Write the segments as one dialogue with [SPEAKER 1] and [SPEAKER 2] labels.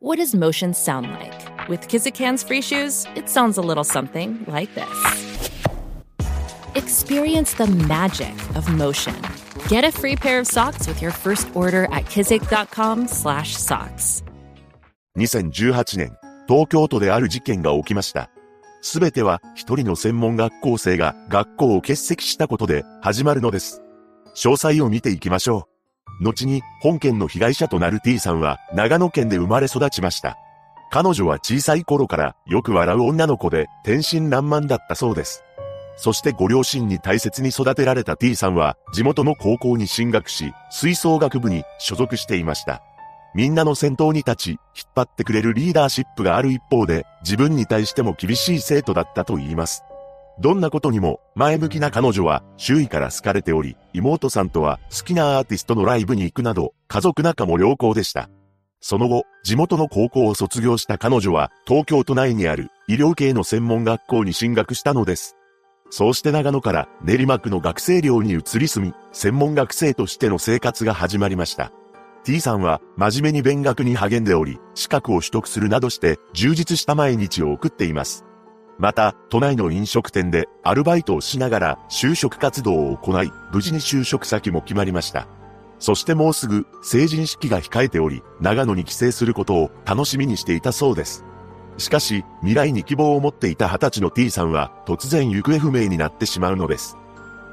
[SPEAKER 1] What does motion sound like? With Kizikans free shoes, it sounds a little something like this. Experience the magic of motion. Get a free pair of socks with your first order at kizik.com/socks.
[SPEAKER 2] 2018年、東京都である事件が起きました。すべては一人の専門学校生が学校を欠席したことで始まるのです。詳細を見ていきましょう。後に本件の被害者となる T さんは長野県で生まれ育ちました。彼女は小さい頃からよく笑う女の子で天真爛漫だったそうです。そしてご両親に大切に育てられた T さんは地元の高校に進学し、吹奏楽部に所属していました。みんなの先頭に立ち、引っ張ってくれるリーダーシップがある一方で、自分に対しても厳しい生徒だったと言います。どんなことにも前向きな彼女は周囲から好かれており、妹さんとは好きなアーティストのライブに行くなど、家族仲も良好でした。その後、地元の高校を卒業した彼女は、東京都内にある医療系の専門学校に進学したのです。そうして長野から練馬区の学生寮に移り住み、専門学生としての生活が始まりました。T さんは真面目に勉学に励んでおり、資格を取得するなどして充実した毎日を送っています。また、都内の飲食店でアルバイトをしながら就職活動を行い、無事に就職先も決まりました。そしてもうすぐ成人式が控えており、長野に帰省することを楽しみにしていたそうです。しかし、未来に希望を持っていた20歳の T さんは突然行方不明になってしまうのです。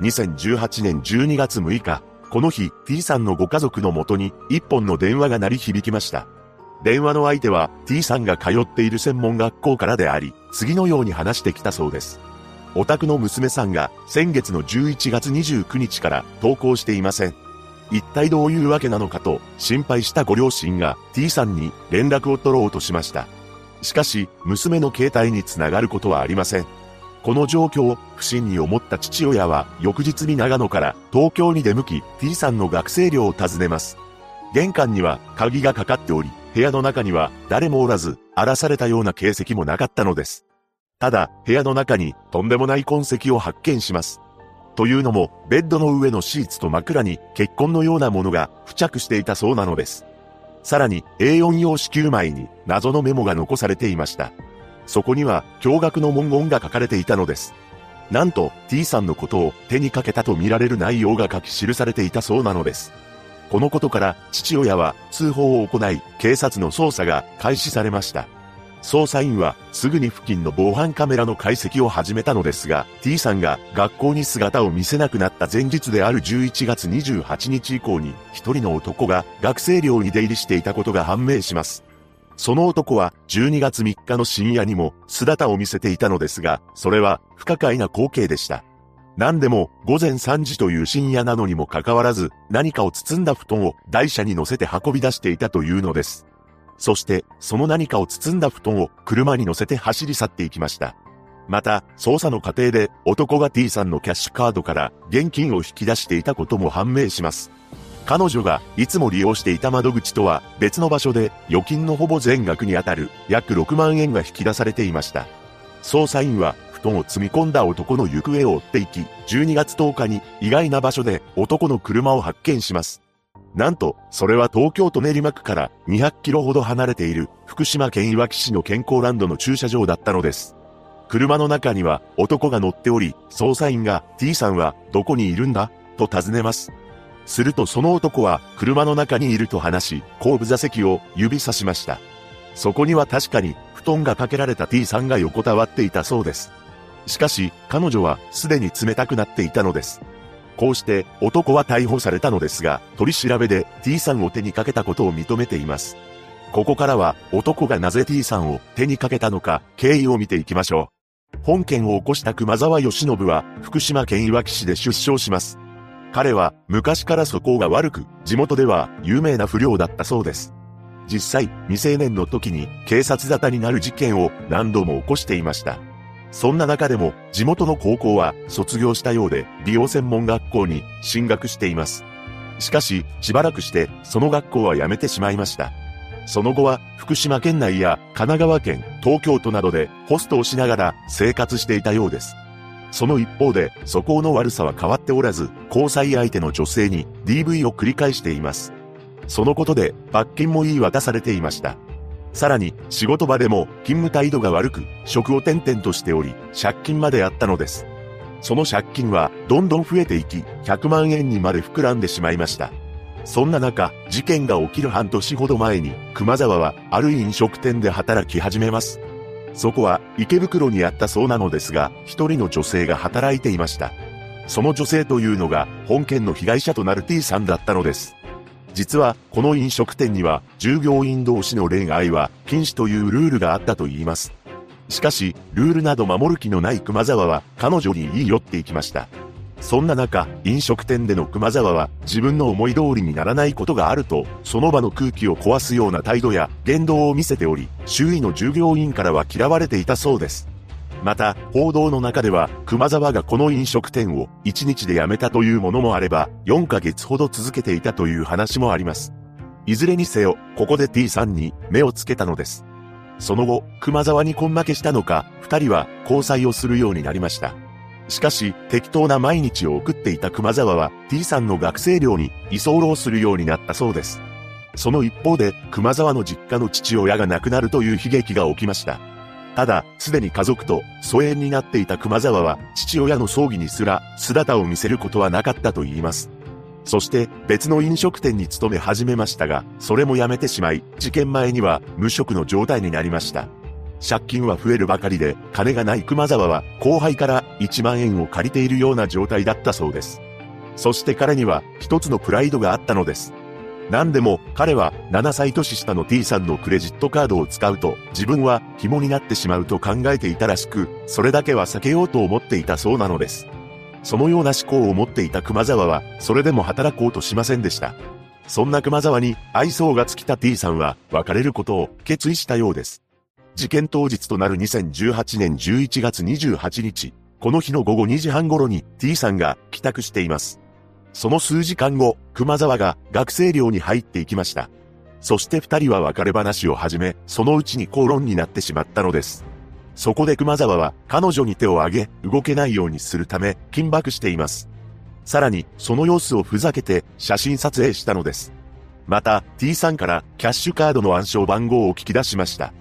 [SPEAKER 2] 2018年12月6日、この日 T さんのご家族のもとに一本の電話が鳴り響きました。電話の相手は T さんが通っている専門学校からであり、次のように話してきたそうです。お宅の娘さんが先月の11月29日から登校していません。一体どういうわけなのかと心配したご両親が T さんに連絡を取ろうとしました。しかし、娘の携帯につながることはありません。この状況を不審に思った父親は翌日に長野から東京に出向き T さんの学生寮を訪ねます。玄関には鍵がかかっており、部屋の中には誰もおらず、荒らされたような形跡もなかったのです。ただ、部屋の中にとんでもない痕跡を発見します。というのも、ベッドの上のシーツと枕に血痕のようなものが付着していたそうなのです。さらに A4 用紙9枚に謎のメモが残されていました。そこには驚愕の文言が書かれていたのです。なんと T さんのことを手にかけたと見られる内容が書き記されていたそうなのです。このことから父親は通報を行い警察の捜査が開始されました。捜査員はすぐに付近の防犯カメラの解析を始めたのですが、T さんが学校に姿を見せなくなった前日である11月28日以降に、一人の男が学生寮に出入りしていたことが判明します。その男は12月3日の深夜にも姿を見せていたのですが、それは不可解な光景でした。何でも午前3時という深夜なのにもかかわらず、何かを包んだ布団を台車に乗せて運び出していたというのです。そして、その何かを包んだ布団を車に乗せて走り去っていきました。また、捜査の過程で男が T さんのキャッシュカードから現金を引き出していたことも判明します。彼女がいつも利用していた窓口とは別の場所で預金のほぼ全額にあたる約6万円が引き出されていました。捜査員は布団を積み込んだ男の行方を追っていき、12月10日に意外な場所で男の車を発見します。なんと、それは東京都練馬区から200キロほど離れている福島県いわき市の健康ランドの駐車場だったのです。車の中には男が乗っており、捜査員が T さんはどこにいるんだ？と尋ねます。するとその男は車の中にいると話し、後部座席を指さしました。そこには確かに布団がかけられた T さんが横たわっていたそうです。しかし、彼女はすでに冷たくなっていたのです。こうして男は逮捕されたのですが、取り調べで T さんを手にかけたことを認めています。ここからは男がなぜ T さんを手にかけたのか経緯を見ていきましょう。本件を起こした熊沢義信は福島県いわき市で出生します。彼は昔から素行が悪く、地元では有名な不良だったそうです。実際、未成年の時に警察沙汰になる事件を何度も起こしていました。そんな中でも地元の高校は卒業したようで美容専門学校に進学しています。しかし、しばらくしてその学校は辞めてしまいました。その後は福島県内や神奈川県、東京都などでホストをしながら生活していたようです。その一方で素行の悪さは変わっておらず、交際相手の女性に DV を繰り返しています。そのことで罰金も言い渡されていました。さらに、仕事場でも勤務態度が悪く、職を転々としており、借金まであったのです。その借金はどんどん増えていき、100万円にまで膨らんでしまいました。そんな中、事件が起きる半年ほど前に、熊沢はある飲食店で働き始めます。そこは池袋にあったそうなのですが、一人の女性が働いていました。その女性というのが本件の被害者となる T さんだったのです。実は、この飲食店には、従業員同士の恋愛は禁止というルールがあったと言います。しかし、ルールなど守る気のない熊沢は、彼女に言い寄っていきました。そんな中、飲食店での熊沢は、自分の思い通りにならないことがあると、その場の空気を壊すような態度や言動を見せており、周囲の従業員からは嫌われていたそうです。また、報道の中では、熊沢がこの飲食店を1日で辞めたというものもあれば、4ヶ月ほど続けていたという話もあります。いずれにせよ、ここで T さんに目をつけたのです。その後、熊沢に根負けしたのか、二人は交際をするようになりました。しかし、適当な毎日を送っていた熊沢は T さんの学生寮に居候するようになったそうです。その一方で、熊沢の実家の父親が亡くなるという悲劇が起きました。ただ、すでに家族と疎遠になっていた熊沢は、父親の葬儀にすら姿を見せることはなかったと言います。そして別の飲食店に勤め始めましたが、それもやめてしまい、事件前には無職の状態になりました。借金は増えるばかりで、金がない熊沢は後輩から1万円を借りているような状態だったそうです。そして彼には一つのプライドがあったのです。何でも彼は7歳年下の T さんのクレジットカードを使うと自分は紐になってしまうと考えていたらしく、それだけは避けようと思っていたそうなのです。そのような思考を持っていた熊沢は、それでも働こうとしませんでした。そんな熊沢に愛想が尽きた T さんは別れることを決意したようです。事件当日となる2018年11月28日、この日の午後2時半頃に T さんが帰宅しています。その数時間後、熊沢が学生寮に入っていきました。そして二人は別れ話を始め、そのうちに口論になってしまったのです。そこで熊沢は彼女に手を挙げ、動けないようにするため、緊迫しています。さらに、その様子をふざけて写真撮影したのです。また、T さんからキャッシュカードの暗証番号を聞き出しました。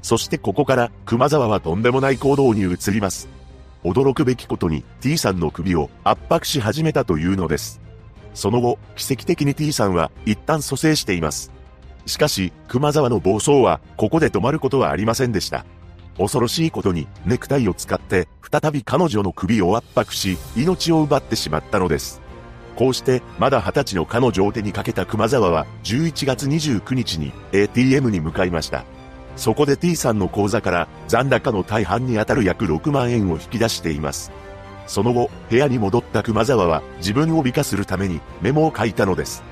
[SPEAKER 2] そしてここから熊沢はとんでもない行動に移ります。驚くべきことに T さんの首を圧迫し始めたというのです。その後、奇跡的に T さんは一旦蘇生しています。しかし、熊沢の暴走はここで止まることはありませんでした。恐ろしいことにネクタイを使って再び彼女の首を圧迫し、命を奪ってしまったのです。こうしてまだ二十歳の彼女を手にかけた熊沢は11月29日に ATM に向かいました。そこで T さんの口座から残高の大半にあたる約6万円を引き出しています。その後、部屋に戻った熊沢は自分を美化するためにメモを書いたのです。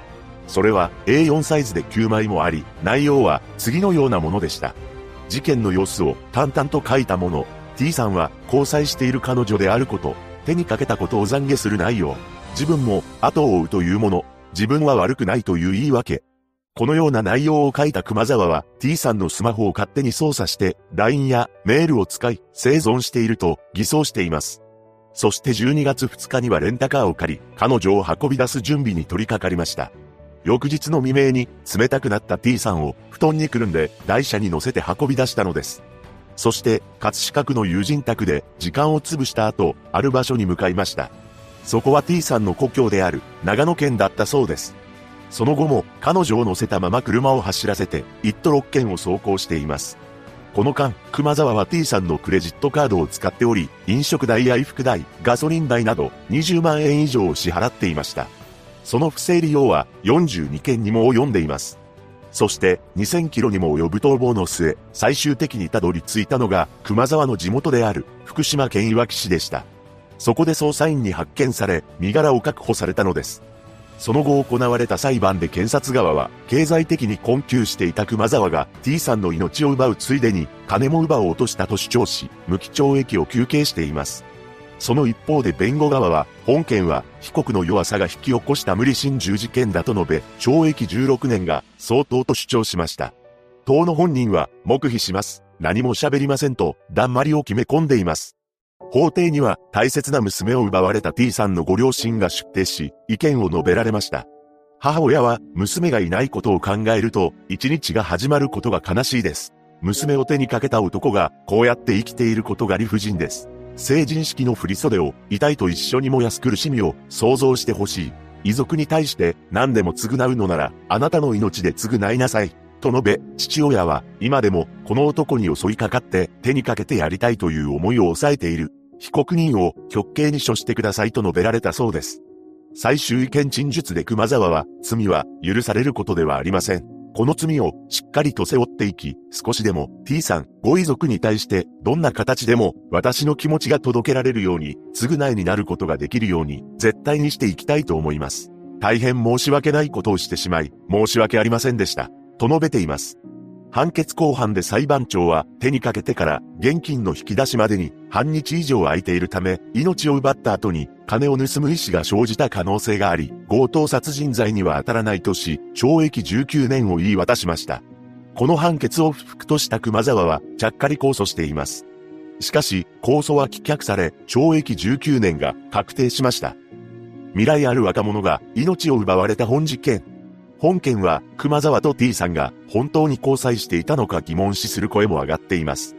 [SPEAKER 2] それは A4 サイズで9枚もあり、内容は次のようなものでした。事件の様子を淡々と書いたもの、T さんは交際している彼女であること、手にかけたことを懺悔する内容、自分も後を追うというもの、自分は悪くないという言い訳。このような内容を書いた熊沢は T さんのスマホを勝手に操作して LINE やメールを使い生存していると偽装しています。そして12月2日にはレンタカーを借り、彼女を運び出す準備に取り掛かりました。翌日の未明に冷たくなった T さんを布団にくるんで台車に乗せて運び出したのです。そして葛飾区の友人宅で時間を潰した後、ある場所に向かいました。そこは T さんの故郷である長野県だったそうです。その後も彼女を乗せたまま車を走らせて1都6県を走行しています。この間、熊沢は T さんのクレジットカードを使っており、飲食代や衣服代、ガソリン代など20万円以上を支払っていました。その不正利用は42件にも及んでいます。そして2000キロにも及ぶ逃亡の末、最終的にたどり着いたのが熊沢の地元である福島県いわき市でした。そこで捜査員に発見され、身柄を確保されたのです。その後行われた裁判で検察側は、経済的に困窮していた熊沢が T さんの命を奪うついでに、金も奪おうとしたと主張し、無期懲役を求刑しています。その一方で弁護側は、本件は被告の弱さが引き起こした無理心中事件だと述べ、懲役16年が相当と主張しました。党の本人は、黙秘します。何も喋りませんと、だんまりを決め込んでいます。法廷には大切な娘を奪われた T さんのご両親が出廷し、意見を述べられました。母親は娘がいないことを考えると、一日が始まることが悲しいです。娘を手にかけた男が、こうやって生きていることが理不尽です。成人式の振袖を、遺体と一緒に燃やす苦しみを想像してほしい。遺族に対して何でも償うのなら、あなたの命で償いなさい。と述べ、父親は今でもこの男に襲いかかって手にかけてやりたいという思いを抑えている。被告人を極刑に処してくださいと述べられたそうです。最終意見陳述で熊沢は、罪は許されることではありません。この罪をしっかりと背負っていき、少しでも T さん、ご遺族に対してどんな形でも私の気持ちが届けられるように、償いになることができるように、絶対にしていきたいと思います。大変申し訳ないことをしてしまい、申し訳ありませんでした。と述べています。判決公判で裁判長は手にかけてから現金の引き出しまでに半日以上空いているため命を奪った後に金を盗む意思が生じた可能性があり強盗殺人罪には当たらないとし懲役19年を言い渡しました。この判決を不服とした熊沢はちゃっかり控訴しています。しかし控訴は棄却され懲役19年が確定しました。未来ある若者が命を奪われた本事件。本件は熊沢と T さんが本当に交際していたのか疑問視する声も上がっています。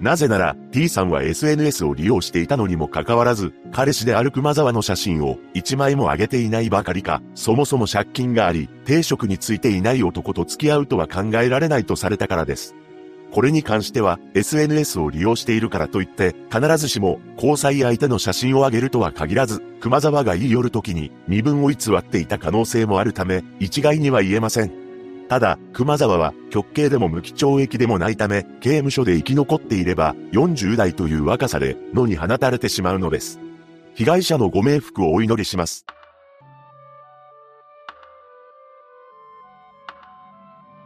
[SPEAKER 2] なぜなら T さんは SNS を利用していたのにもかかわらず、彼氏である熊沢の写真を一枚も上げていないばかりか、そもそも借金があり、定職についていない男と付き合うとは考えられないとされたからです。これに関しては SNS を利用しているからといって必ずしも交際相手の写真を上げるとは限らず熊沢が言い寄る時に身分を偽っていた可能性もあるため一概には言えません。ただ、熊沢は極刑でも無期懲役でもないため刑務所で生き残っていれば40代という若さで野に放たれてしまうのです。被害者のご冥福をお祈りします。